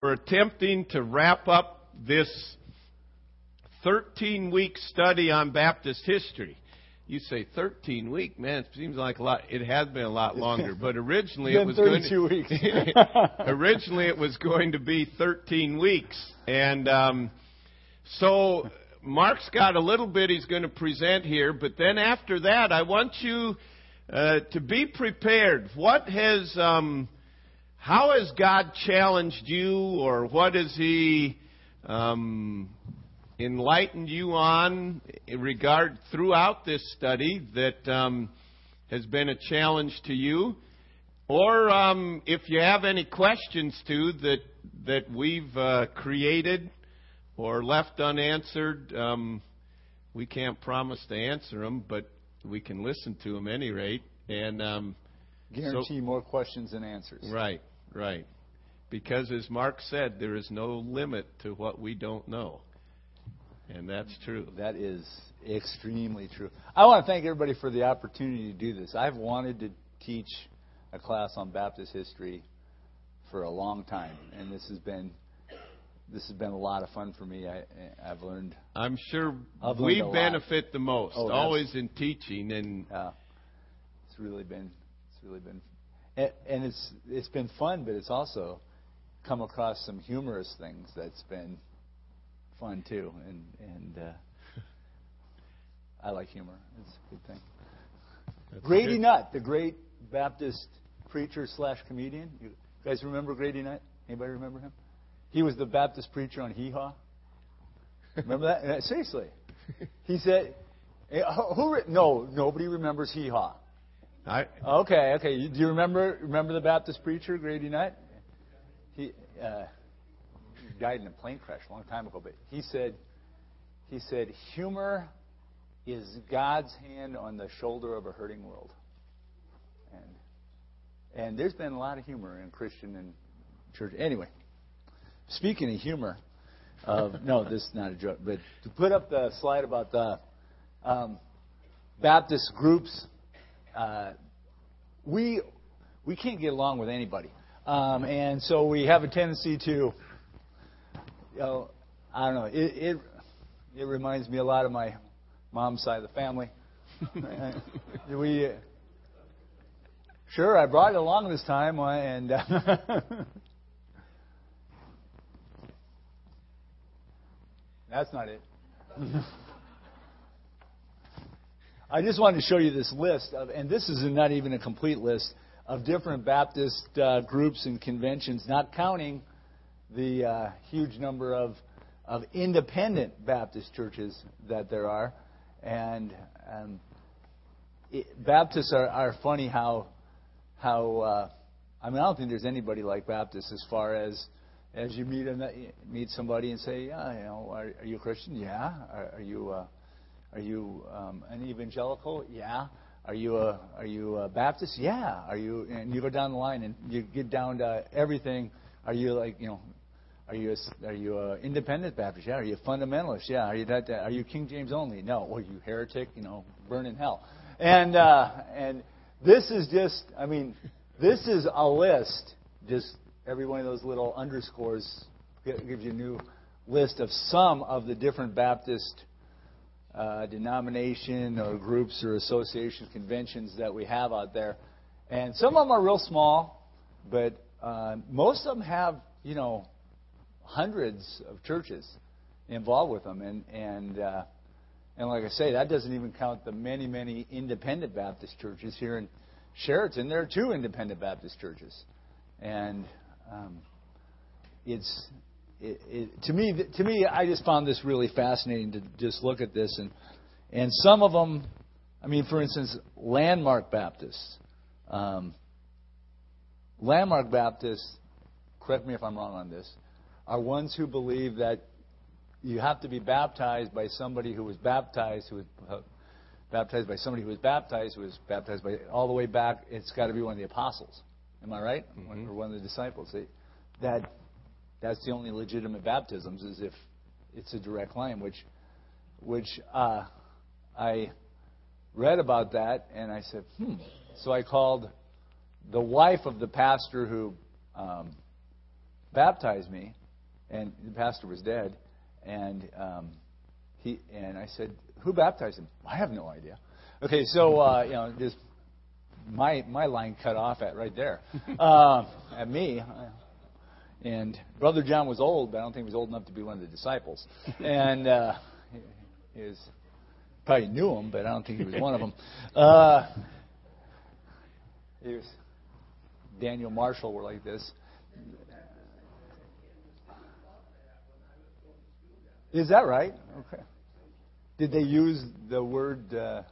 We're attempting to wrap up this 13 week study on Baptist history. You say 13 week, man, it seems like a lot. It has been a lot longer, but originally it was going to, weeks. originally it was going to be 13 weeks, and um, so Mark's got a little bit he's going to present here, but then after that, I want you uh, to be prepared. What has um, how has God challenged you, or what has He um, enlightened you on in regard throughout this study that um, has been a challenge to you? Or um, if you have any questions too that that we've uh, created or left unanswered, um, we can't promise to answer them, but we can listen to them any rate. And um, guarantee so, more questions than answers. Right. Right. Because as Mark said, there is no limit to what we don't know. And that's true. That is extremely true. I want to thank everybody for the opportunity to do this. I've wanted to teach a class on Baptist history for a long time, and this has been this has been a lot of fun for me. I, have learned. I'm sure I've we benefit the most, oh, always in teaching, and yeah, it's really been it's really been and it's it's been fun, but it's also come across some humorous things that's been fun too, and and uh, I like humor. It's a good thing. That's Grady good. Nutt, the great Baptist preacher slash comedian. You guys remember Grady Nutt? Anybody remember him? He was the Baptist preacher on Hee Haw. Remember that? Seriously, he said, "Who? No, nobody remembers Hee Haw." I, okay, okay. Do you remember remember the Baptist preacher Grady Nutt? He uh, died in a plane crash a long time ago, but he said he said humor is God's hand on the shoulder of a hurting world. And and there's been a lot of humor in Christian and church. Anyway, speaking of humor, no, this is not a joke, but to put up the slide about the um, Baptist groups uh, we we can't get along with anybody, um, and so we have a tendency to, you know, I don't know. It, it it reminds me a lot of my mom's side of the family. we uh, sure I brought it along this time, uh, and. Uh, That's not it. I just wanted to show you this list, of, and this is not even a complete list, of different Baptist uh, groups and conventions, not counting the uh, huge number of, of independent Baptist churches that there are. And um, it, Baptists are, are funny how, how uh, I mean, I don't think there's anybody like Baptists as far as as you meet meet somebody and say, yeah, you know, are, are you a Christian? Yeah. Are, are you uh, are you um, an evangelical? Yeah. Are you a are you a Baptist? Yeah. Are you and you go down the line and you get down to everything. Are you like you know? Are you a, are you a independent Baptist? Yeah. Are you a fundamentalist? Yeah. Are you that? Are you King James only? No. Are you heretic? You know, burn in hell. And uh, and this is just I mean this is a list. Just every one of those little underscores gives you a new list of some of the different Baptist uh, denomination or groups or associations, conventions that we have out there. And some of them are real small, but uh, most of them have, you know, hundreds of churches involved with them. And, and, uh, and like I say, that doesn't even count the many, many independent Baptist churches here in Sheraton. There are two independent Baptist churches. And um, it's it, it, to me, to me, I just found this really fascinating to just look at this, and and some of them, I mean, for instance, Landmark Baptists. Um, Landmark Baptists, correct me if I'm wrong on this, are ones who believe that you have to be baptized by somebody who was baptized, who was uh, baptized by somebody who was baptized, who was baptized by all the way back. It's got to be one of the apostles. Am I right? Mm-hmm. Or one of the disciples. That that's the only legitimate baptisms is if it's a direct line, which, which uh, I read about that and I said, hmm. So I called the wife of the pastor who um, baptized me, and the pastor was dead, and um, he and I said, "Who baptized him?" I have no idea. Okay, so uh, you know, just my my line cut off at right there, uh, at me. And Brother John was old, but I don't think he was old enough to be one of the disciples. And uh, he was probably knew him, but I don't think he was one of them. Uh, he was Daniel Marshall were like this. Is that right? Okay. Did they use the word uh,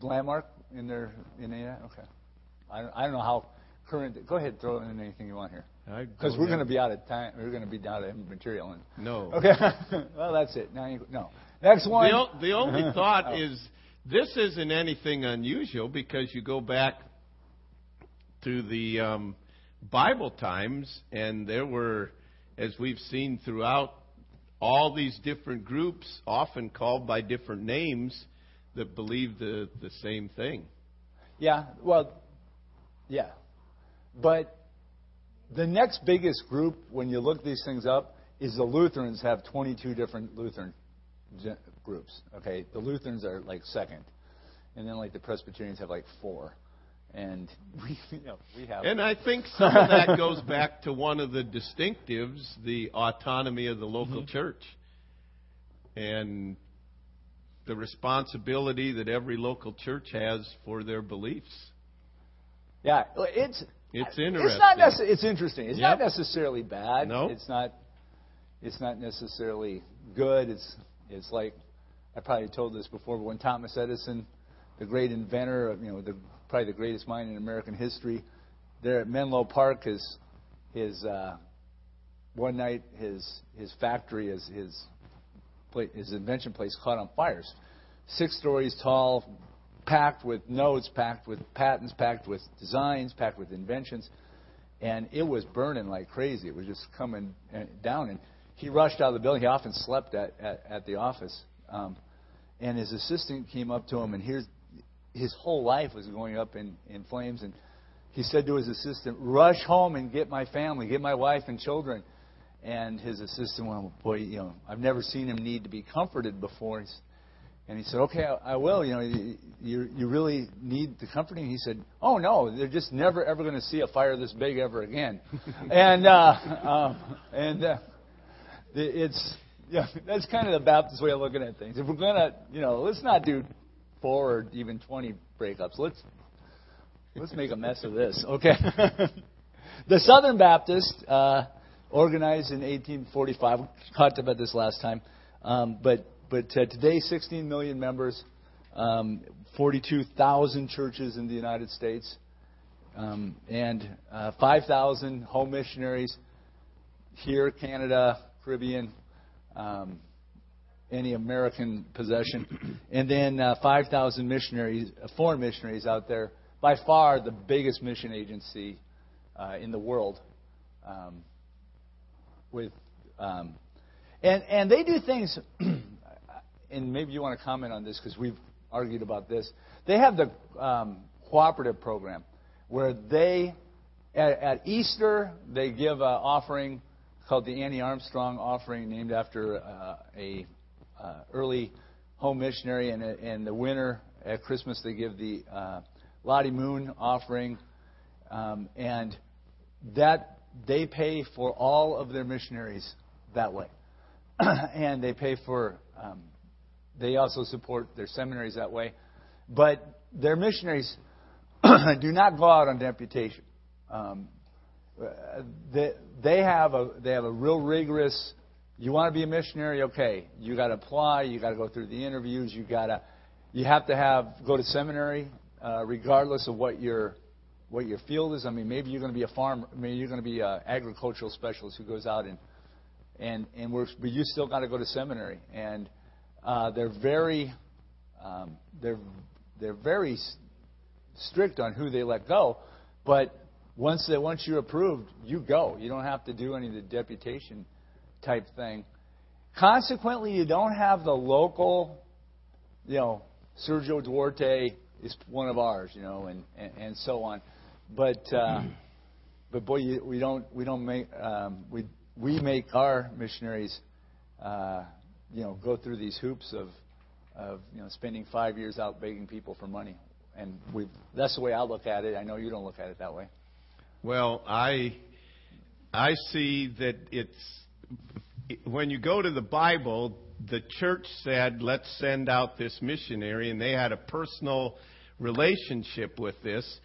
landmark in their in the okay? I don't, I don't know how current. Go ahead, throw in anything you want here. Because we're going to be out of time. We're going to be out of material. And, no. Okay. well, that's it. Now you, no. Next one. The, the only thought oh. is this isn't anything unusual because you go back to the um, Bible times, and there were, as we've seen throughout all these different groups, often called by different names, that believed the, the same thing. Yeah, well, yeah. But the next biggest group, when you look these things up, is the Lutherans have 22 different Lutheran groups. Okay, the Lutherans are like second, and then like the Presbyterians have like four, and we, you know, we have. And I think some of that goes back to one of the distinctives, the autonomy of the local mm-hmm. church, and the responsibility that every local church has for their beliefs. Yeah, it's it's interesting. It's not necess- It's interesting. It's yep. not necessarily bad. No. It's not. It's not necessarily good. It's it's like I probably told this before, but when Thomas Edison, the great inventor of you know the probably the greatest mind in American history, there at Menlo Park, his his uh, one night his his factory, his his his invention place caught on fires, six stories tall, packed with notes, packed with patents, packed with designs, packed with inventions. And it was burning like crazy. It was just coming uh, down. And he rushed out of the building. He often slept at, at, at the office. Um, and his assistant came up to him, and here's, his whole life was going up in, in flames. And he said to his assistant, Rush home and get my family, get my wife and children. And his assistant went, Boy, you know, I've never seen him need to be comforted before. And he said, "Okay, I, I will. You know, you, you you really need the comforting." He said, "Oh no, they're just never ever going to see a fire this big ever again." and uh, um, and uh, it's yeah, that's kind of the Baptist way of looking at things. If we're gonna, you know, let's not do four or even twenty breakups. Let's let's make a mess of this. Okay. the Southern Baptist uh, organized in 1845. We talked about this last time, um, but but uh, today, 16 million members, um, 42,000 churches in the United States, um, and uh, 5,000 home missionaries here, Canada, Caribbean, um, any American possession, and then uh, 5,000 missionaries, uh, foreign missionaries out there. By far, the biggest mission agency uh, in the world. Um, with um, and and they do things and maybe you want to comment on this because we've argued about this. They have the um, cooperative program where they, at, at Easter, they give an offering called the Annie Armstrong offering, named after uh, a uh, early home missionary. And in the winter at Christmas, they give the uh, Lottie Moon offering, um, and that they pay for all of their missionaries that way, and they pay for um, they also support their seminaries that way. But their missionaries do not go out on deputation. Um, they, they, have a, they have a real rigorous, you want to be a missionary? Okay. You got to apply. You got to go through the interviews. You got to, you have to have, go to seminary, uh, regardless of what your, what your field is. I mean, maybe you're going to be a farmer. Maybe you're going to be an agricultural specialist who goes out and, and, and works, but you still got to go to seminary. And, uh, they're very um, they're they're very strict on who they let go, but once they once you're approved, you go. You don't have to do any of the deputation type thing. Consequently, you don't have the local, you know, Sergio Duarte is one of ours, you know, and and, and so on. But uh, but boy, you, we don't we don't make um, we we make our missionaries, uh, you know, go through these hoops of of you know spending five years out begging people for money, and we that's the way I look at it. I know you don't look at it that way. Well, I I see that it's when you go to the Bible, the church said, "Let's send out this missionary," and they had a personal relationship with this.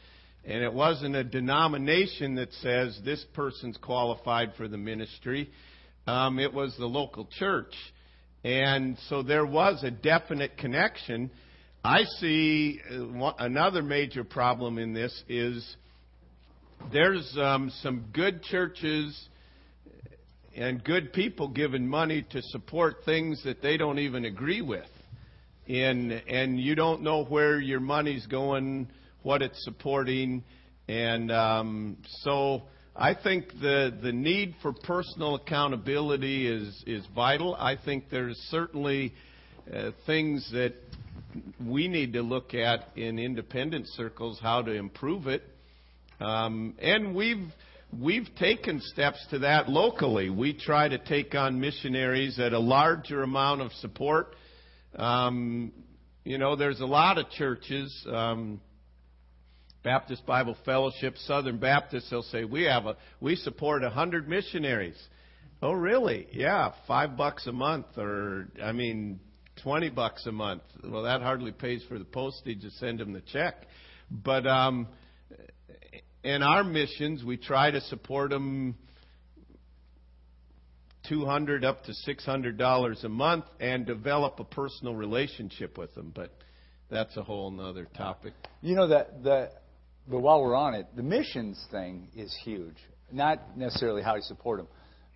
And it wasn't a denomination that says this person's qualified for the ministry. Um, it was the local church. And so there was a definite connection. I see uh, another major problem in this is there's um, some good churches and good people giving money to support things that they don't even agree with. And, and you don't know where your money's going, what it's supporting. And um, so I think the, the need for personal accountability is, is vital. I think there's certainly uh, things that we need to look at in independent circles how to improve it. Um, and we've we've taken steps to that locally. We try to take on missionaries at a larger amount of support. Um, you know, there's a lot of churches. Um, Baptist Bible Fellowship, Southern Baptist, they'll say, we have a, we support a hundred missionaries. Oh, really? Yeah, five bucks a month, or, I mean, 20 bucks a month. Well, that hardly pays for the postage to send them the check. But, um, in our missions, we try to support them 200 up to 600 dollars a month and develop a personal relationship with them but that's a whole other topic you know that the but while we're on it, the missions thing is huge. Not necessarily how you support them,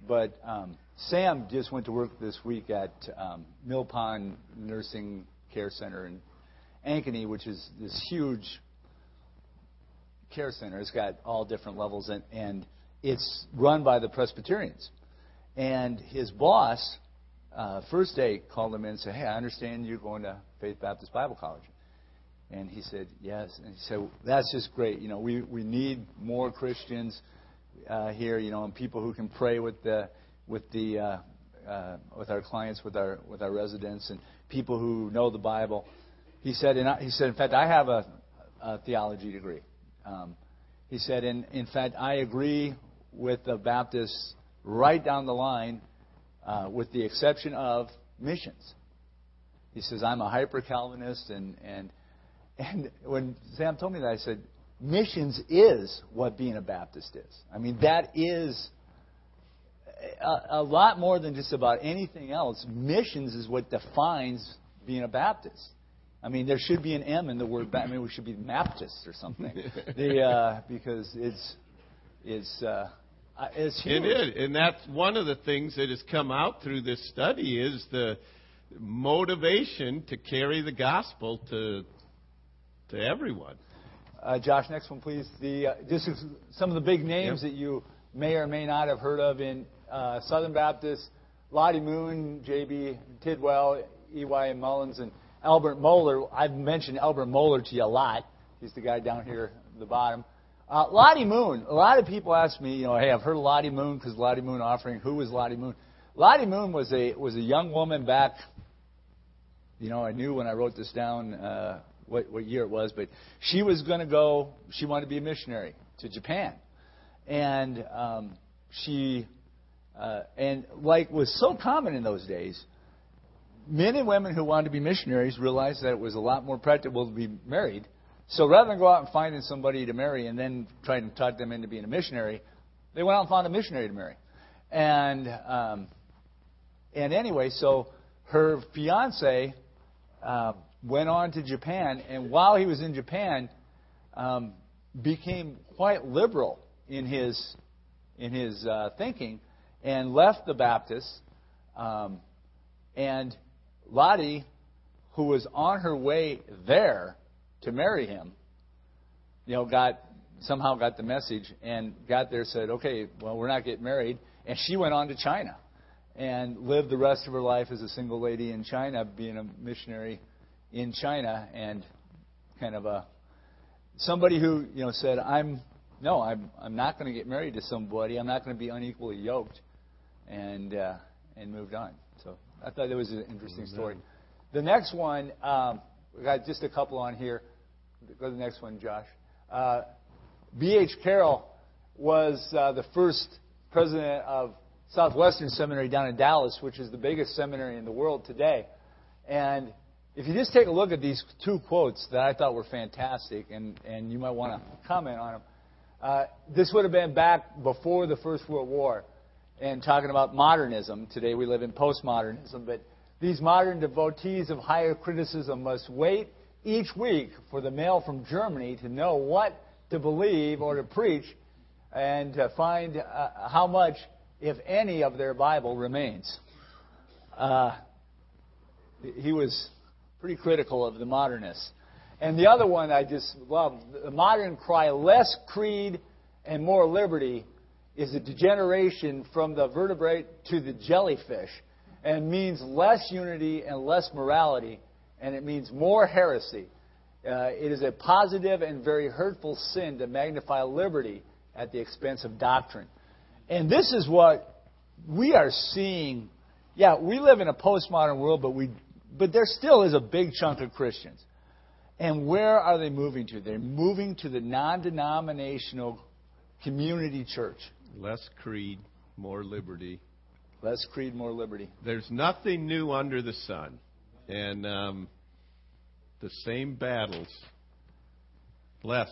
but um, Sam just went to work this week at um, Mill Pond Nursing Care Center in Ankeny, which is this huge care center. It's got all different levels, and, and it's run by the Presbyterians. And his boss, uh, first day, called him in and said, "Hey, I understand you're going to Faith Baptist Bible College." And he said, Yes. And he said, That's just great. You know, we, we need more Christians uh, here, you know, and people who can pray with the, with the, uh, uh, with our clients, with our, with our residents, and people who know the Bible. He said, and I, he said, in fact, I have a, a theology degree. Um, he said, in, in fact, I agree with the Baptists right down the line, uh, with the exception of missions. He says, I'm a hyper Calvinist, and, and and when Sam told me that, I said, missions is what being a Baptist is. I mean, that is a, a lot more than just about anything else. Missions is what defines being a Baptist. I mean, there should be an M in the word. I mean, we should be Baptists or something, the, uh, because it's it's uh, it's huge. It is, and that's one of the things that has come out through this study is the motivation to carry the gospel to to everyone. Uh, Josh, next one, please. The uh, just some of the big names that you may or may not have heard of in uh, Southern Baptist: Lottie Moon, J.B. Tidwell, E.Y. Mullins, and Albert Mohler. I've mentioned Albert Mohler to you a lot. He's the guy down here at the bottom. Uh, Lottie Moon. A lot of people ask me, you know, hey, I've heard of Lottie Moon because Lottie Moon offering. Who was Lottie Moon? Lottie Moon was a was a young woman back. You know, I knew when I wrote this down uh, what, what year it was, but she was going to go, she wanted to be a missionary to Japan. And um, she, uh, and like was so common in those days, men and women who wanted to be missionaries realized that it was a lot more practical to be married. So rather than go out and finding somebody to marry and then try to talk them into being a missionary, they went out and found a missionary to marry. And um, and anyway, so her fiance uh, went on to Japan, and while he was in Japan, um, became quite liberal in his in his uh, thinking, and left the Baptists. Um, and Lottie, who was on her way there to marry him, you know, got somehow got the message and got there. Said, "Okay, well, we're not getting married," and she went on to China and lived the rest of her life as a single lady in China, being a missionary in China and kind of a somebody who you know said I'm no, I'm I'm not going to get married to somebody. I'm not going to be unequally yoked, and uh, and moved on. So I thought that was an interesting story. The next one, um, we got just a couple on here. Go to the next one, Josh. Uh, B.H. Carroll was uh, the first president of Southwestern Seminary down in Dallas, which is the biggest seminary in the world today. And if you just take a look at these two quotes that I thought were fantastic, and, and you might want to comment on them, uh, this would have been back before the First World War and talking about modernism. Today we live in postmodernism, but these modern devotees of higher criticism must wait each week for the mail from Germany to know what to believe or to preach and to find uh, how much, if any, of their Bible remains. Uh, he was pretty critical of the modernists. And the other one I just love the modern cry less creed and more liberty is a degeneration from the vertebrate to the jellyfish and means less unity and less morality, and it means more heresy. Uh, it is a positive and very hurtful sin to magnify liberty at the expense of doctrine. And this is what we are seeing. Yeah, we live in a postmodern world, but we but there still is a big chunk of Christians. And where are they moving to? They're moving to the non-denominational community church. Less creed, more liberty. Less creed, more liberty. There's nothing new under the sun. And um, the same battles. Less.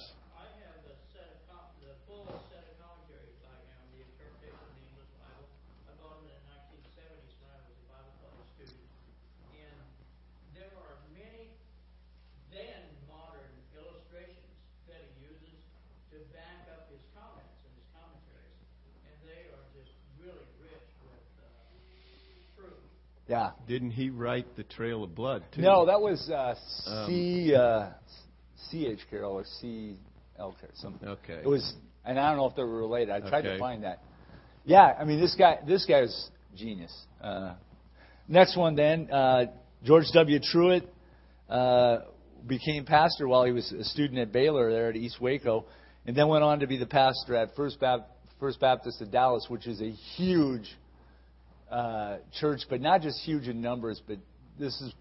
Yeah. Didn't he write the Trail of Blood too? No, that was uh, C. Um, uh, C. H. Carroll or C. L. Carroll. Something. Okay. It was, and I don't know if they were related. I tried okay. to find that. Yeah, I mean this guy. This guy is genius. Uh, next one, then uh, George W. Truett uh, became pastor while he was a student at Baylor there at East Waco, and then went on to be the pastor at First, Bap- First Baptist of Dallas, which is a huge uh, church, but not just huge in numbers, but this is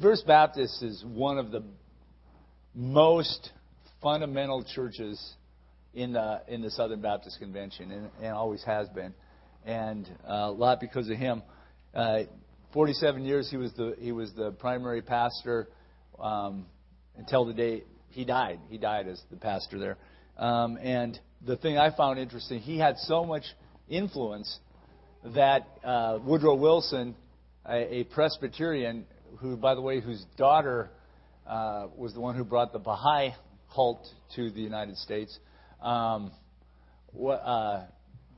First Baptist is one of the most fundamental churches in the in the Southern Baptist Convention, and, and always has been, and uh, a lot because of him. Uh, 47 years he was the he was the primary pastor um, until the day he died. He died as the pastor there, um, and the thing I found interesting, he had so much influence that uh, Woodrow Wilson, a, a, Presbyterian, who, by the way, whose daughter uh, was the one who brought the Baha'i cult to the United States, um, uh,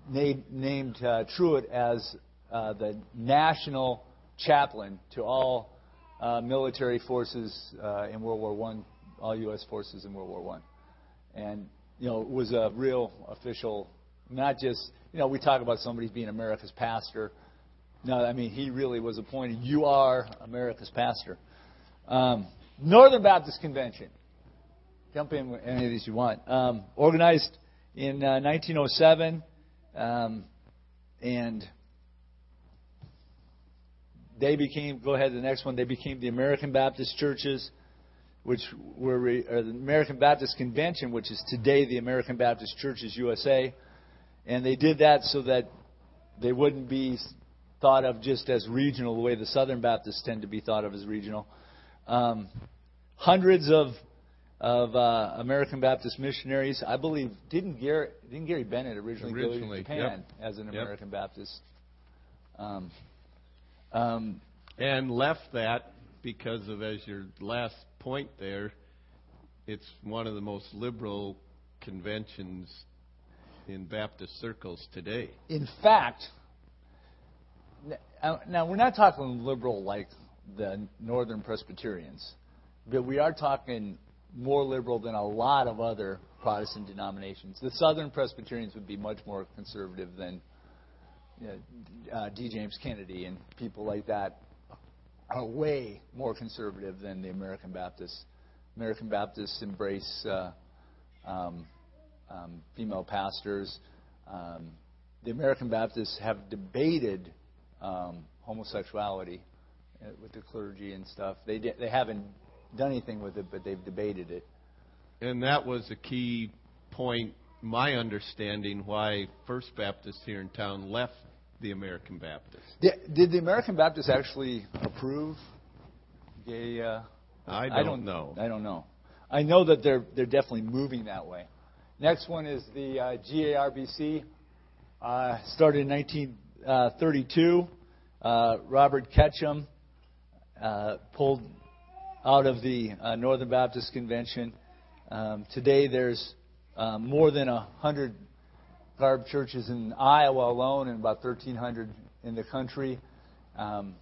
named, named uh, Truett as uh, the national chaplain to all uh, military forces in World War One, all U.S. forces in World War One, and you know was a real official, not just you know, we talk about somebody being America's pastor. No, I mean, he really was appointed. You are America's pastor. Um, Northern Baptist Convention. Jump in with any of these you want. Um, organized in uh, 1907, um, and they became. Go ahead to the next one. They became the American Baptist churches, which were or the American Baptist Convention, which is today the American Baptist Churches USA. And they did that so that they wouldn't be thought of just as regional the way the Southern Baptists tend to be thought of as regional. Um, hundreds of of uh, American Baptist missionaries. I believe didn't Gary didn't Gary Bennett originally, originally go to Japan yep. as an yep. American Baptist? Um, um, and left that because of as your last point there, it's one of the most liberal conventions in Baptist circles today. In fact, uh, now we're not talking liberal like the Northern Presbyterians, but we are talking more liberal than a lot of other Protestant denominations. The Southern Presbyterians would be much more conservative than you know, uh, D. James Kennedy and people like that are way more conservative than the American Baptists. American Baptists embrace uh, um, um, female pastors. Um, the American Baptists have debated um, homosexuality uh, with the clergy and stuff. They di- they haven't done anything with it, but they've debated it. And that was a key point, my understanding, why First Baptist here in town left the American Baptist. Did, did the American Baptists actually approve gay? Uh, I don't, I don't know. I don't know. I know that they're they're definitely moving that way. Next one is the uh, GARBC. Uh, started in 1932. Uh, Robert Ketcham uh, pulled out of the uh, Northern Baptist Convention. Um, today, there's uh, more than a hundred garb churches in Iowa alone, and about 1,300 in the country. Um,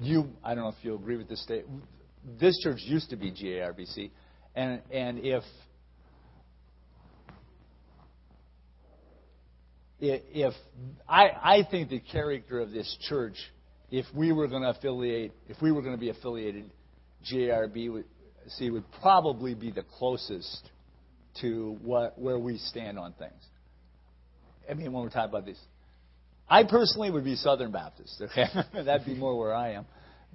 you, I don't know if you agree with this state. This church used to be GARBC, and and if if I, I think the character of this church, if we were going to affiliate, if we were going to be affiliated, JRB would, see would probably be the closest to what where we stand on things. I mean, when we're talking about this, I personally would be Southern Baptist. Okay, that'd be more where I am.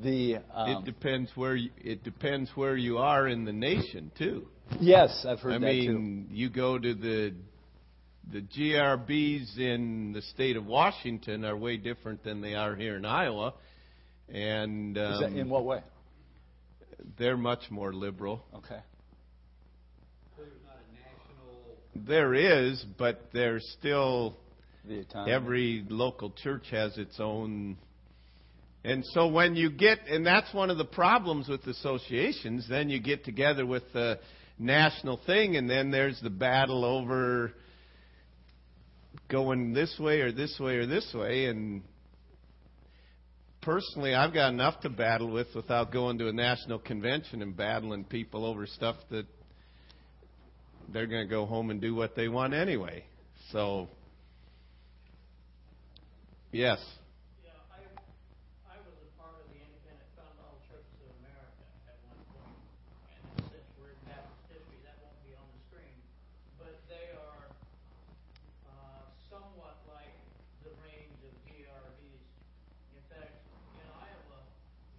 The um, it depends where you, it depends where you are in the nation too. Yes, I've heard I that mean, you go to the the GRBs in the state of Washington are way different than they are here in Iowa, and too. Is that in um, what way? they're much more liberal. Okay. There is, but there's still The every local church has its own. And so when you get, and that's one of the problems with associations, then you get together with the national thing, and then there's the battle over going this way or this way or this way. And personally, I've got enough to battle with without going to a national convention and battling people over stuff that they're going to go home and do what they want anyway. So, yes. Yeah, I, I was a part of the Independent Fundamental Churches of America at one point, and since we're in Baptist history, that won't be on the screen. But they are, uh, somewhat like the range of GRBs. In fact, in Iowa,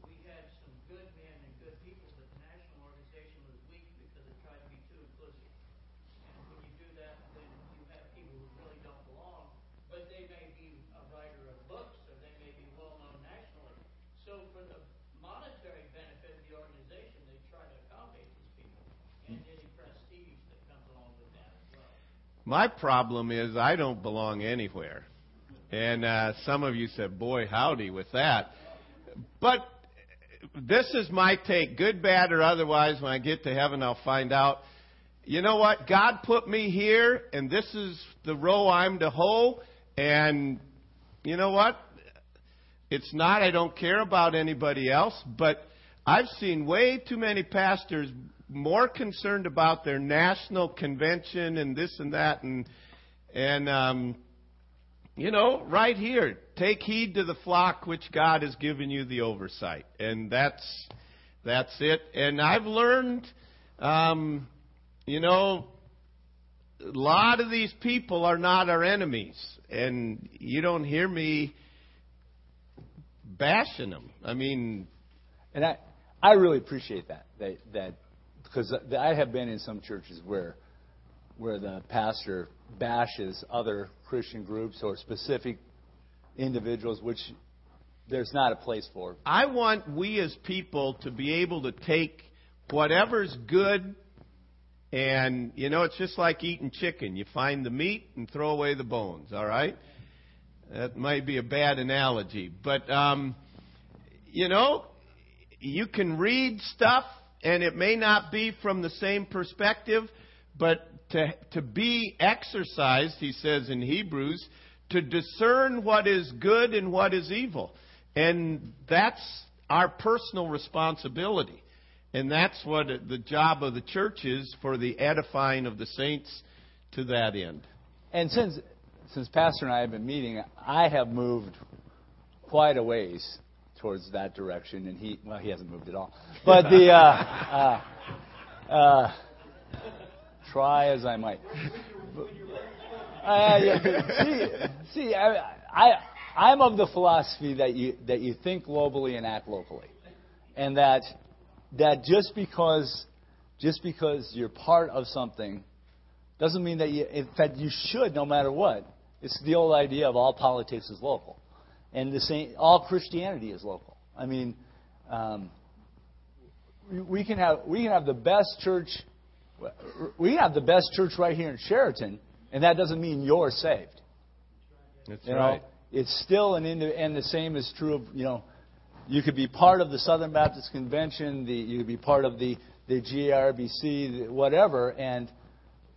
we had some good men and good people, but the national organization was weak because it tried to be too inclusive. And when you do that, then you have people who really don't belong, but they may be a writer of books, or they may be well-known nationally. So for the monetary benefit of the organization, they try to accommodate these people, and any prestige that comes along with that as well. My problem is I don't belong anywhere. And uh, some of you said, boy, howdy with that. But this is my take, good, bad, or otherwise. When I get to heaven, I'll find out. You know what? God put me here, and this is the row I'm to hoe. And you know what? It's not, I don't care about anybody else, but I've seen way too many pastors more concerned about their national convention and this and that and and um you know right here take heed to the flock which God has given you the oversight. And that's that's it. And I've learned um you know a lot of these people are not our enemies. And you don't hear me bashing them. I mean And I, I really appreciate that. That, that because I have been in some churches where, where the pastor bashes other Christian groups or specific individuals, which there's not a place for. I want we as people to be able to take whatever's good and you know it's just like eating chicken. You find the meat and throw away the bones, all right? That might be a bad analogy, but um you know, you can read stuff and it may not be from the same perspective, but to to be exercised, he says in Hebrews, to discern what is good and what is evil. And that's our personal responsibility. And that's what the job of the church is for the edifying of the saints to that end. And since since Pastor and I have been meeting, I have moved quite a ways towards that direction, and he well he hasn't moved at all. But the uh, uh, uh, try as I might. Uh, yeah, see, see, I, I, I'm of the philosophy that you that you think globally and act locally, and that that just because just because you're part of something doesn't mean that you. In fact, you should, no matter what. It's the old idea of all politics is local, and the same. All Christianity is local. I mean, um, we, can have we can have the best church. We have the best church right here in Sheraton, and that doesn't mean you're saved. That's You right. know, it's still an indi- and the same is true of you know, you could be part of the Southern Baptist Convention, the you could be part of the the GRBC, the, whatever, and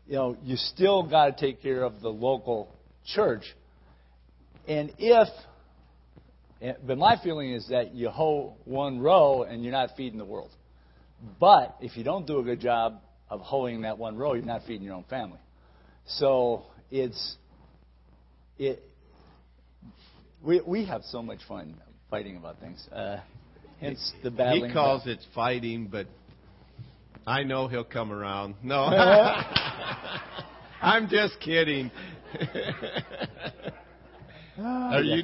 you know you still got to take care of the local church. And if, but my feeling is that you hoe one row and you're not feeding the world. But if you don't do a good job of hoeing that one row, you're not feeding your own family. So it's it. We we have so much fun fighting about things. Uh, hence the battling. He calls it fighting, but I know he'll come around. No. I'm just kidding. are you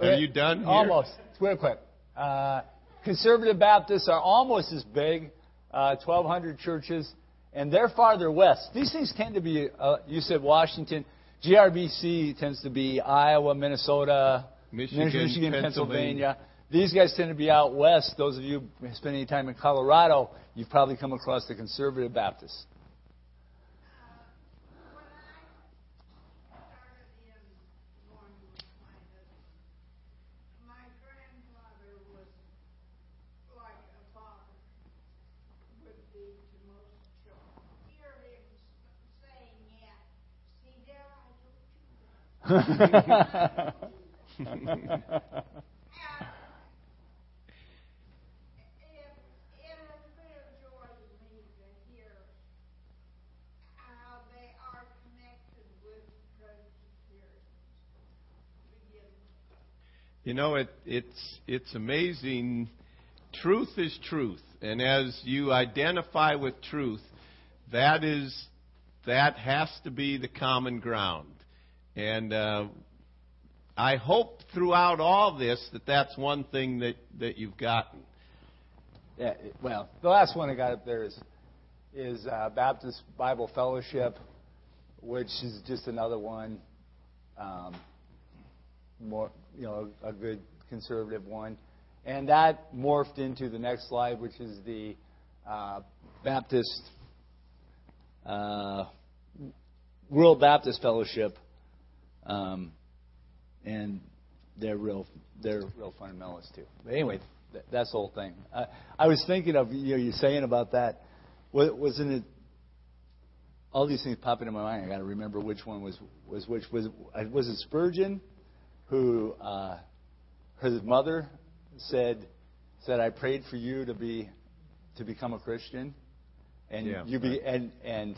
are you done here? Almost. It's real quick. Uh, Conservative Baptists are almost as big, uh, 1,200 churches, and they're farther west. These things tend to be, uh, you said Washington. GRBC tends to be Iowa, Minnesota, Michigan, Pennsylvania. Pennsylvania. These guys tend to be out west. Those of you who spend any time in Colorado, you've probably come across the Conservative Baptists. When I started in going with my husband, my grandfather was like a father would be to most children. Hear him s- saying, yeah, see there, I told you that. And it, it has been a joy to me to hear how they are connected with Presbyterians. Begin You know, it, it's it's amazing. Truth is truth, and as you identify with truth, that is that has to be the common ground. And uh, I hope throughout all this that that's one thing that that you've gotten. Yeah, well, the last one I got up there is is uh, Baptist Bible Fellowship, which is just another one, um, more you know, a good conservative one, and that morphed into the next slide, which is the uh, Baptist uh, World Baptist Fellowship, um, and they're real they're real fundamentalists too. But anyway, th- that's the whole thing. I, I was thinking of you know you saying about that. wa- Wasn't it? All these things popping in my mind. I got to remember which one was was which. Was uh, was it Spurgeon, who uh, his mother said said I prayed for you to be to become a Christian, and Yeah, you be right. and and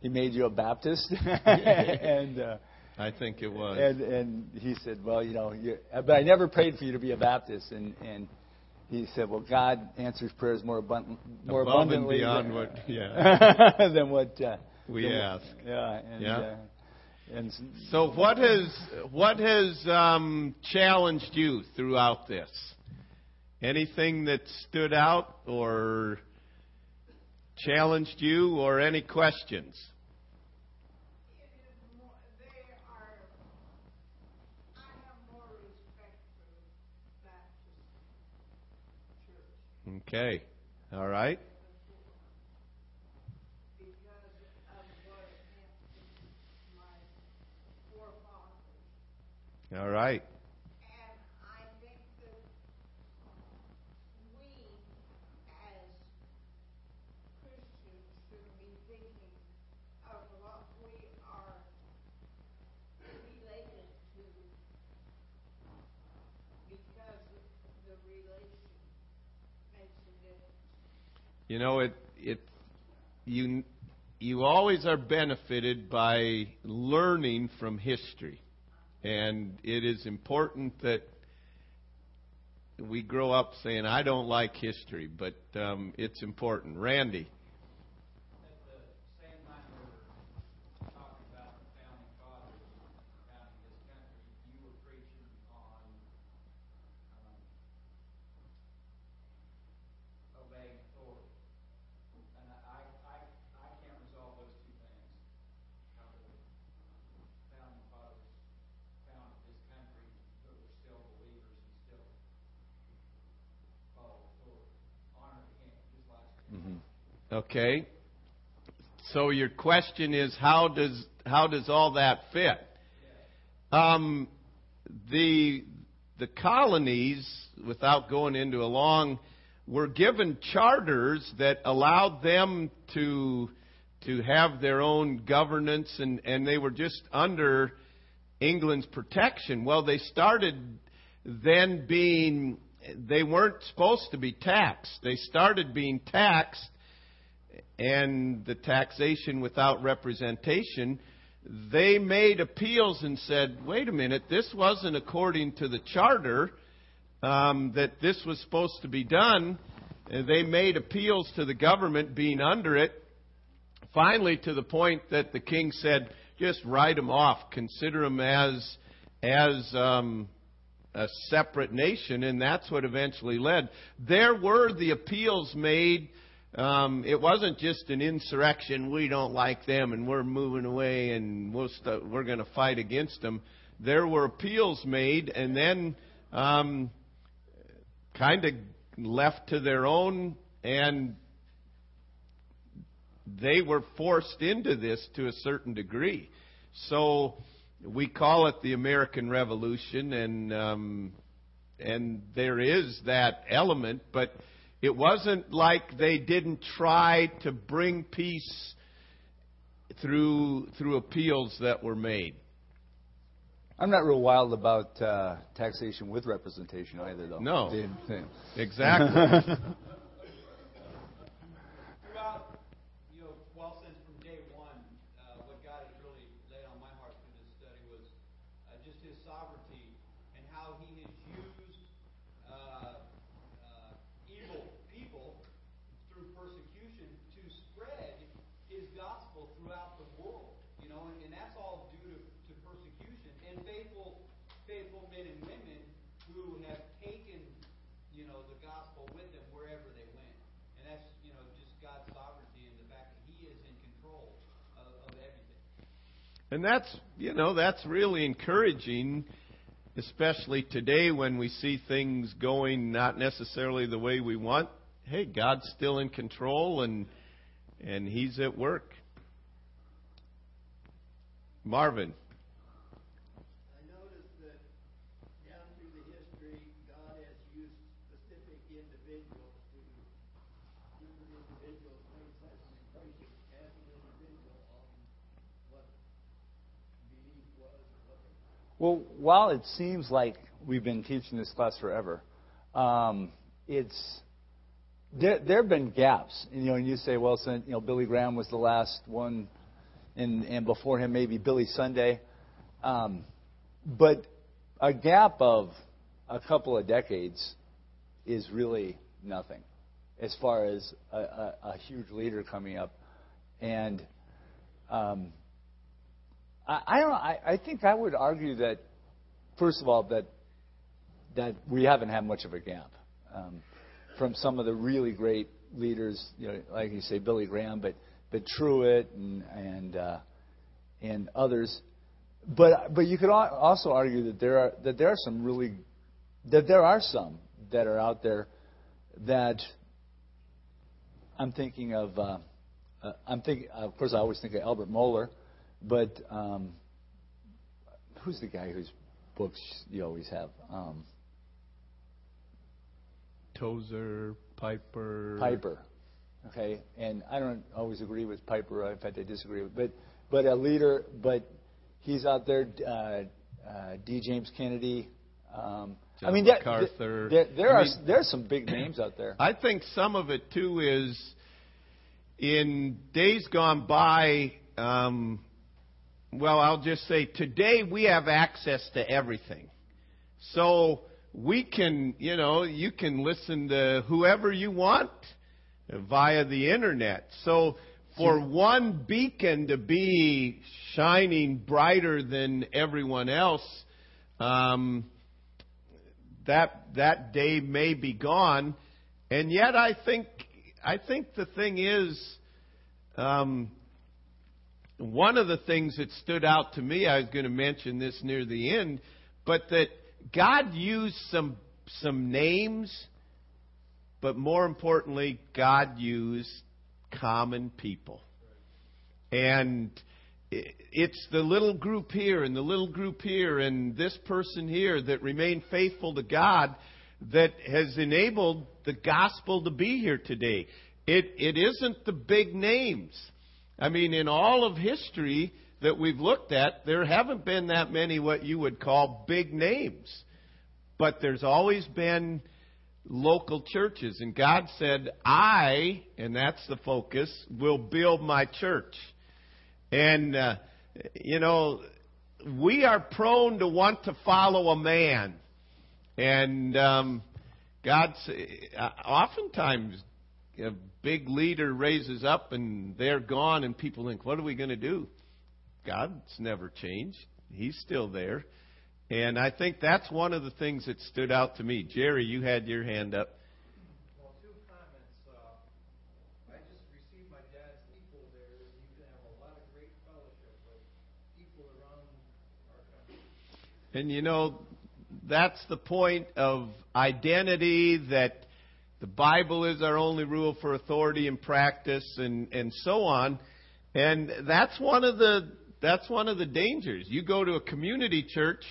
he made you a Baptist, and. Uh, I think it was. and and he said, well, you know, you, but I never prayed for you to be a Baptist, and and he said, well, God answers prayers more abundant, more Above abundantly than, what- yeah. than what uh, We than- ask. Yeah, and, Yeah. Uh, and So what has what has um, challenged you throughout this? Anything that stood out or challenged you, or any questions? It is more, they are, I have more respect for Baptist church Okay, all right. because of what it meant to my forefathers. All right. And I think that we, as Christians, should be thinking of what we are related to because the relation makes a difference. You know it it you you always are benefited by learning from history. And it is important that we grow up saying, I don't like history, but um, it's important. Randy. Okay? So your question is how does how does all that fit? Um, the the colonies, without going into a long, were given charters that allowed them to to have their own governance, and and they were just under England's protection. Well, they started then being they weren't supposed to be taxed. They started being taxed, and the taxation without representation. They made appeals and said, "Wait a minute, this wasn't according to the charter um, that this was supposed to be done." And they made appeals to the government being under it. Finally, to the point that the king said, "Just write them off. Consider them as as um, a separate nation, and that's what eventually led. There were the appeals made. Um, it wasn't just an insurrection. We don't like them, and we're moving away, and we'll st- we're going to fight against them. There were appeals made, and then um, kind of left to their own, and they were forced into this to a certain degree. So we call it the American Revolution, and um, and there is that element, but it wasn't like they didn't try to bring peace through through appeals that were made. I'm not real wild about uh, taxation with representation either, though. No. Same thing. Exactly. Throughout, you know, well, since from day one, uh, what God has really laid on my heart through this study was uh, just His sovereignty and how He has used uh, uh, evil people through persecution to spread His gospel throughout the world. You know, and, and that's all due to, to persecution and faithful, faithful men and women who have taken, you know, the gospel with them wherever they went. And that's, you know, just God's sovereignty and the fact that He is in control of, of everything. And that's, you know, that's really encouraging, especially today when we see things going not necessarily the way we want. Hey, God's still in control and and he's at work. Marvin. I noticed that down through the history, God has used specific individuals to, different individuals made such an impression as an individual on what belief was or what they Well, while it seems like we've been teaching this class forever, um, it's there. There have been gaps. You know, and you say, well, since you know Billy Graham was the last one, and and before him maybe Billy Sunday, um, but a gap of a couple of decades is really nothing as far as a, a, a huge leader coming up, and um, I, I don't. I, I think I would argue that, first of all, that that we haven't had much of a gap um, from some of the really great leaders. You know, like you say, Billy Graham, but but Truett and and uh, and others. But but you could also argue that there are that there are some really that there are some that are out there that I'm thinking of. Uh, uh, I'm thinking, of course, I always think of Albert Mohler, but um, who's the guy whose books you always have? Um, Tozer, Piper. Piper. Okay, and I don't always agree with Piper. In fact, I disagree with, but but a leader. But he's out there. Uh, uh, D. James Kennedy. Um, I mean, there, MacArthur. there, there I are mean- there are some big names out there. I think some of it too is in days gone by. Um, well, I'll just say today we have access to everything, so we can, you know, you can listen to whoever you want via the internet. So for one beacon to be shining brighter than everyone else. Um, that that day may be gone, and yet I think I think the thing is, um, one of the things that stood out to me. I was going to mention this near the end, but that God used some some names, but more importantly, God used common people. And it's the little group here and the little group here and this person here that remain faithful to God that has enabled the gospel to be here today. It, it isn't the big names. I mean, in all of history that we've looked at, there haven't been that many what you would call big names. But there's always been local churches. And God said, I, and that's the focus, will build my church. And, uh, you know, we are prone to want to follow a man. And um, God, uh, oftentimes, a big leader raises up and they're gone, and people think, what are we going to do? God's never changed. He's still there. And I think that's one of the things that stood out to me. Jerry, you had your hand up. Well, two comments. Uh, I just received my dad's equal there. and You can have a lot of great fellowship with people around our country. And you know, that's the point of identity that the Bible is our only rule for authority and practice and, and so on. And that's one of the that's one of the dangers. You go to a community church,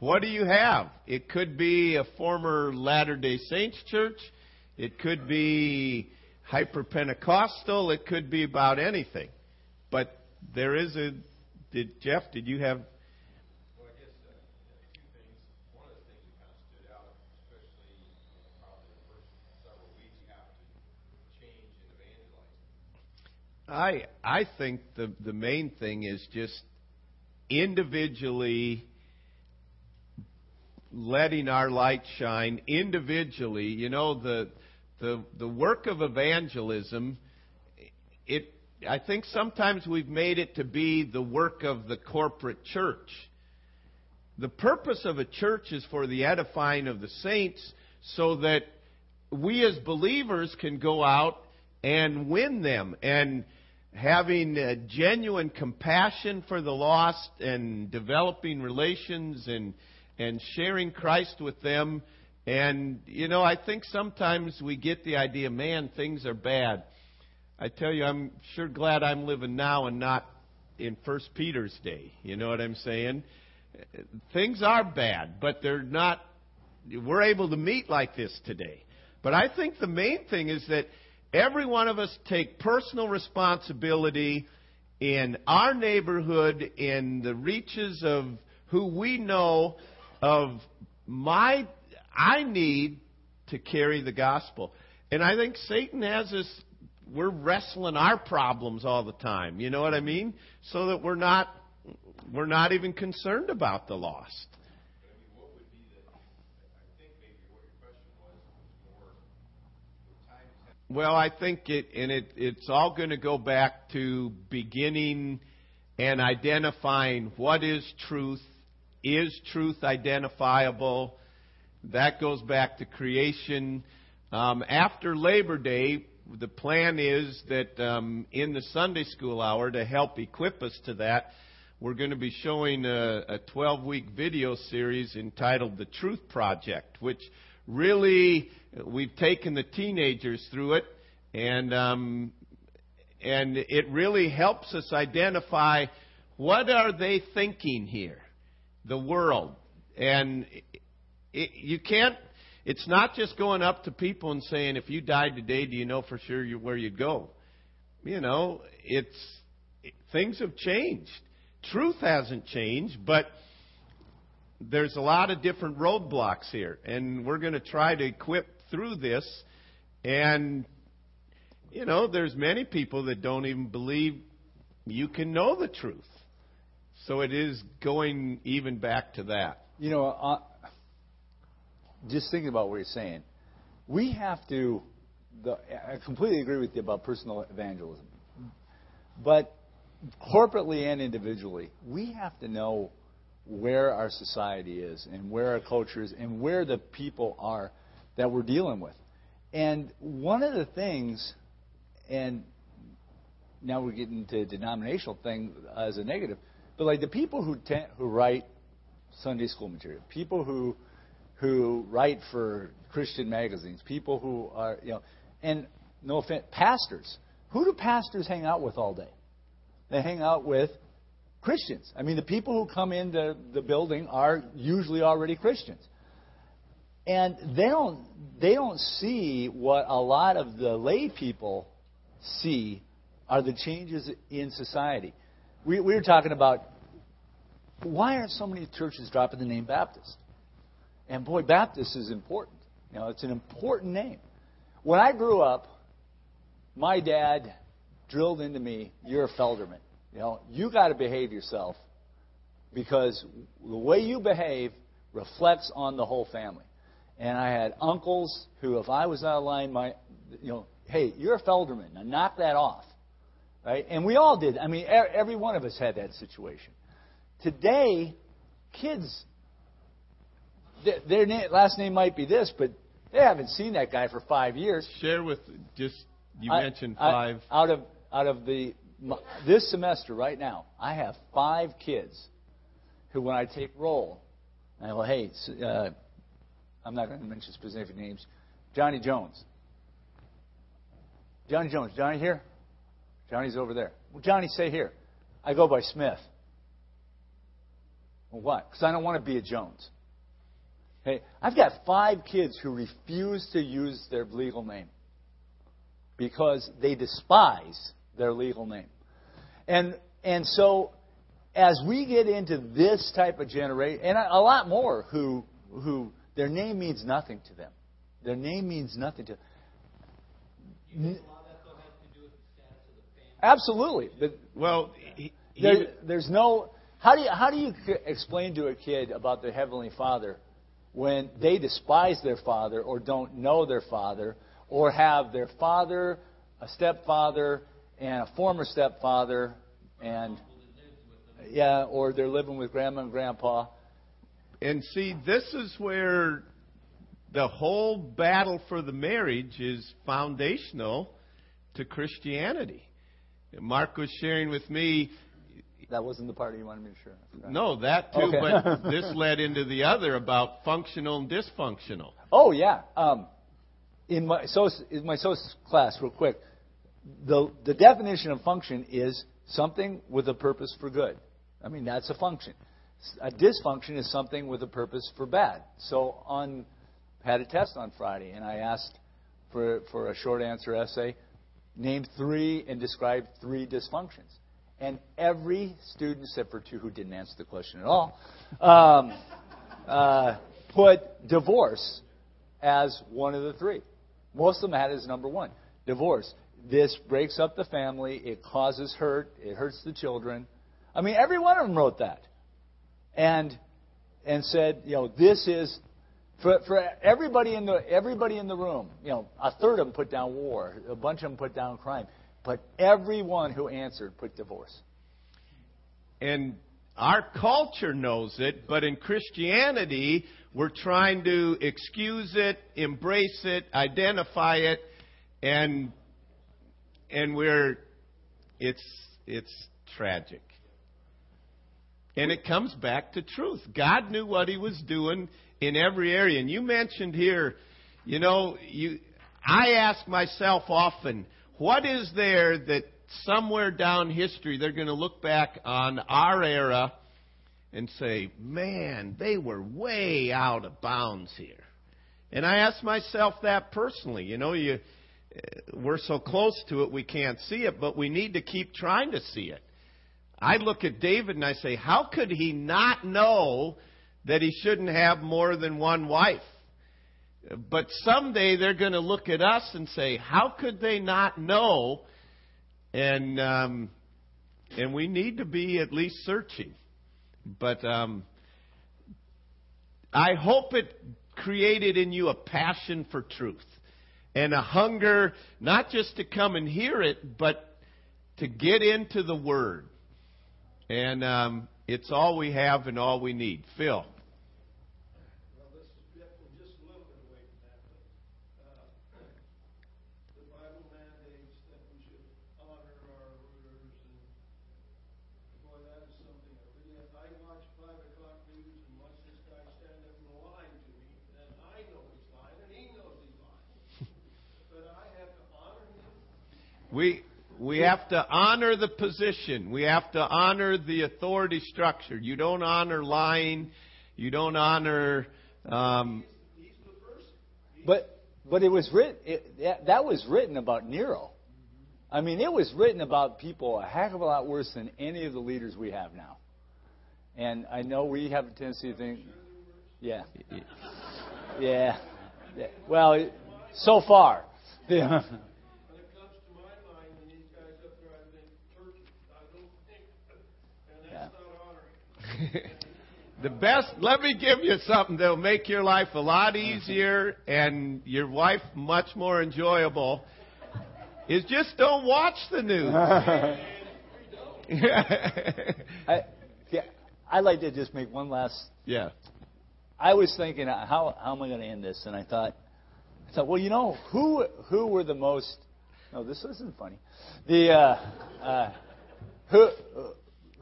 what do you have? It could be a former Latter day Saints church, it could be hyper Pentecostal, it could be about anything. But there is a did Jeff, did you have Well, I guess uh, two things. One of the things that kind of stood out, especially probably the first several weeks, you have to change and evangelize. I I think the the main thing is just individually letting our light shine individually. You know the the the work of evangelism. It I think sometimes we've made it to be the work of the corporate church. The purpose of a church is for the edifying of the saints so that we as believers can go out and win them and having genuine compassion for the lost and developing relations and and sharing Christ with them. And you know I think sometimes we get the idea man things are bad. I tell you I'm sure glad I'm living now and not in first Peter's day. You know what I'm saying? Things are bad but they're not we're able to meet like this today. But I think the main thing is that every one of us take personal responsibility in our neighborhood, in the reaches of who we know, of my, I need to carry the gospel. And I think Satan has us, we're wrestling our problems all the time. You know what I mean? So that we're not, we're not even concerned about the lost. But I mean, what would be the, I think maybe what your question was, was more, the times have Well, I think it, and it, it's all going to go back to beginning and identifying what is truth. Is truth identifiable? That goes back to creation. Um, after Labor Day, the plan is that um, in the Sunday school hour, to help equip us to that, we're going to be showing a, a 12 week video series entitled The Truth Project, which really we've taken the teenagers through it, and um, and it really helps us identify what are they thinking here, the world, and it, you can't. It's not just going up to people and saying, "If you died today, do you know for sure you, where you'd go?" You know, it's things have changed. Truth hasn't changed, but there's a lot of different roadblocks here, and we're going to try to equip through this. And you know, there's many people that don't even believe you can know the truth. So it is going even back to that. You know, uh, just thinking about what you're saying, we have to. The, I completely agree with you about personal evangelism, but corporately and individually, we have to know where our society is and where our culture is and where the people are that we're dealing with. And one of the things, and now we're getting to denominational thing uh, as a negative, but like the people who te- who write Sunday school material, people who who write for Christian magazines, people who are you know, and no offense, pastors Who do pastors hang out with all day? They hang out with Christians. I mean, the people who come into the building are usually already Christians. And they don't they don't see what a lot of the lay people see are the changes in society. We, we were talking about why aren't so many churches dropping the name Baptist? And boy, Baptist is important. You know, it's an important name. When I grew up, my dad drilled into me, "You're a Felderman. You know, you got to behave yourself because the way you behave reflects on the whole family." And I had uncles who, if I was out of line, my, you know, hey, you're a Felderman. Now knock that off, right? And we all did. I mean, every one of us had that situation. Today, kids, their last name might be this, but they haven't seen that guy for five years. Share with just you I- mentioned I- five. out of out of the this semester right now, I have five kids who, when I take roll, I go, hey, uh, I'm not going to mention specific names. Johnny Jones. Johnny Jones. Johnny here? Johnny's over there. Well, Johnny, say here. I go by Smith. Well, what? Because I don't want to be a Jones. Hey, I've got five kids who refuse to use their legal name because they despise their legal name. And and so as we get into this type of generation, and a a lot more who who their name means nothing to them, their name means nothing to. Do you think a lot of that though has to do with the status of the family? Absolutely, but Well, he, he, there, there's no. How do you how do you explain to a kid about their heavenly Father when they despise their father or don't know their father or have their father, a stepfather, and a former stepfather, and yeah, or they're living with grandma and grandpa. and see, this is where the whole battle for the marriage is foundational to Christianity. Mark was sharing with me That wasn't the part you wanted me to share. No, that too, Okay. but this led into the other about functional and dysfunctional. Oh yeah. Um, in my so in my social class, real quick, the the definition of function is something with a purpose for good. I mean that's a function. A dysfunction is something with a purpose for bad. So on had a test on Friday, and I asked for for a short answer essay, name three and describe three dysfunctions. And every student, except for two who didn't answer the question at all, um, uh, put divorce as one of the three. Most of them had it as number one. Divorce. This breaks up the family. It causes hurt. It hurts the children. I mean, every one of them wrote that, and and said, you know, this is for for everybody in the everybody in the room. You know, a third of them put down war. A bunch of them put down crime. But everyone who answered put divorce. And our culture knows it, but in Christianity, we're trying to excuse it, embrace it, identify it, and and we're it's it's tragic. And it comes back to truth. God knew what he was doing in every area. And you mentioned here, you know, you I ask myself often, what is there that somewhere down history they're going to look back on our era and say, man, they were way out of bounds here. And I ask myself that personally. You know, you, we're so close to it we can't see it, but we need to keep trying to see it. I look at David and I say, how could he not know that he shouldn't have more than one wife? But someday they're going to look at us and say, how could they not know? And um, and we need to be at least searching. But um, I hope it created in you a passion for truth and a hunger not just to come and hear it, but to get into the Word. And um, it's all we have and all we need. Phil. Well, this is getting just a little bit away from that, but, uh, the Bible mandates that we should honor our rulers and, boy, that is something that really, I watch five o'clock news and watch this guy stand up and lie to me, and I know he's lying, and he knows he's lying. But I have to honor him. We We have to honor the position. We have to honor the authority structure. You don't honor lying. You don't honor. Um, But but it was written. It, that, that was written about Nero. I mean, it was written about people a heck of a lot worse than any of the leaders we have now. And I know we have a tendency to think, yeah, yeah, yeah. Well, so far, yeah. When it comes to my mind, when these guys up there, I think turkey. I don't think, and Yeah. that's not honoring. the best. Let me give you something that'll make your life a lot easier and your wife much more enjoyable. Is just don't watch the news. I, yeah, I'd like to just make one last yeah. I was thinking, uh, how how am I going to end this? And I thought, I thought, well, you know, who who were the most? No, this isn't funny. The uh, uh, who uh,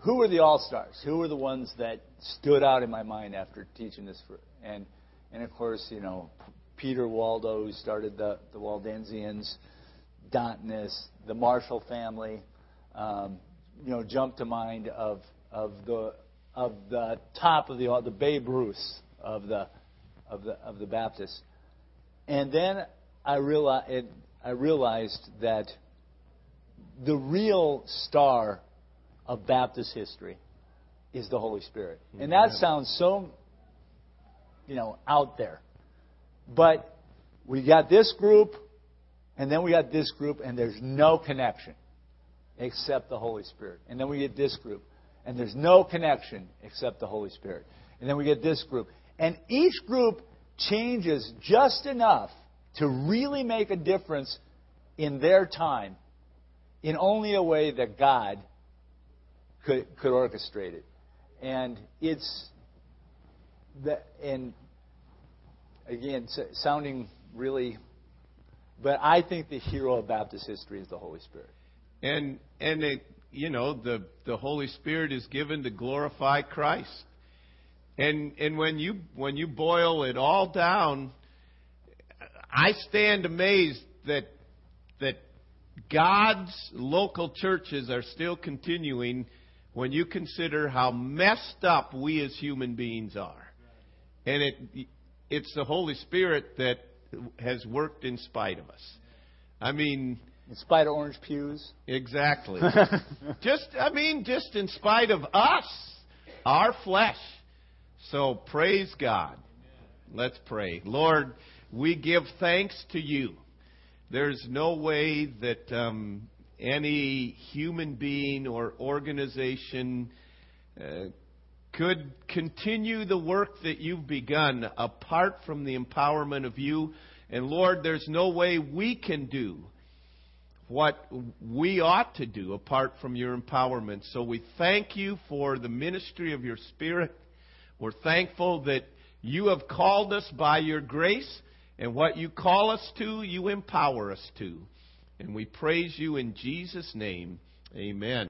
who were the all stars? Who were the ones that stood out in my mind after teaching this? For, and and of course, you know, Peter Waldo, who started the the Waldensians, Donatus, the Marshall family. Um, you know, jumped to mind of of the of the top of the the Babe Ruths of the of the of the Baptists. And then I realized I realized that the real star of Baptist history is the Holy Spirit. And that sounds so you know out there. But we got this group and then we got this group and there's no connection except the Holy Spirit. And then we get this group, and there's no connection except the Holy Spirit. And then we get this group. And each group changes just enough to really make a difference in their time in only a way that God could, could orchestrate it. And it's that, and again, sounding really, but I think the hero of Baptist history is the Holy Spirit. And and it, you know the the Holy Spirit is given to glorify Christ. And and when you when you boil it all down, I stand amazed that that God's local churches are still continuing when you consider how messed up we as human beings are. And it it's the Holy Spirit that has worked in spite of us. I mean, In spite of orange pews. Exactly. just, I mean, just in spite of us, our flesh. So praise God. Let's pray. Lord, we give thanks to you. There's no way that um, any human being or organization uh, could continue the work that you've begun apart from the empowerment of you. And Lord, there's no way we can do what we ought to do apart from your empowerment. So we thank you for the ministry of your Spirit. We're thankful that you have called us by your grace, and what you call us to, you empower us to. And we praise you in Jesus' name. Amen.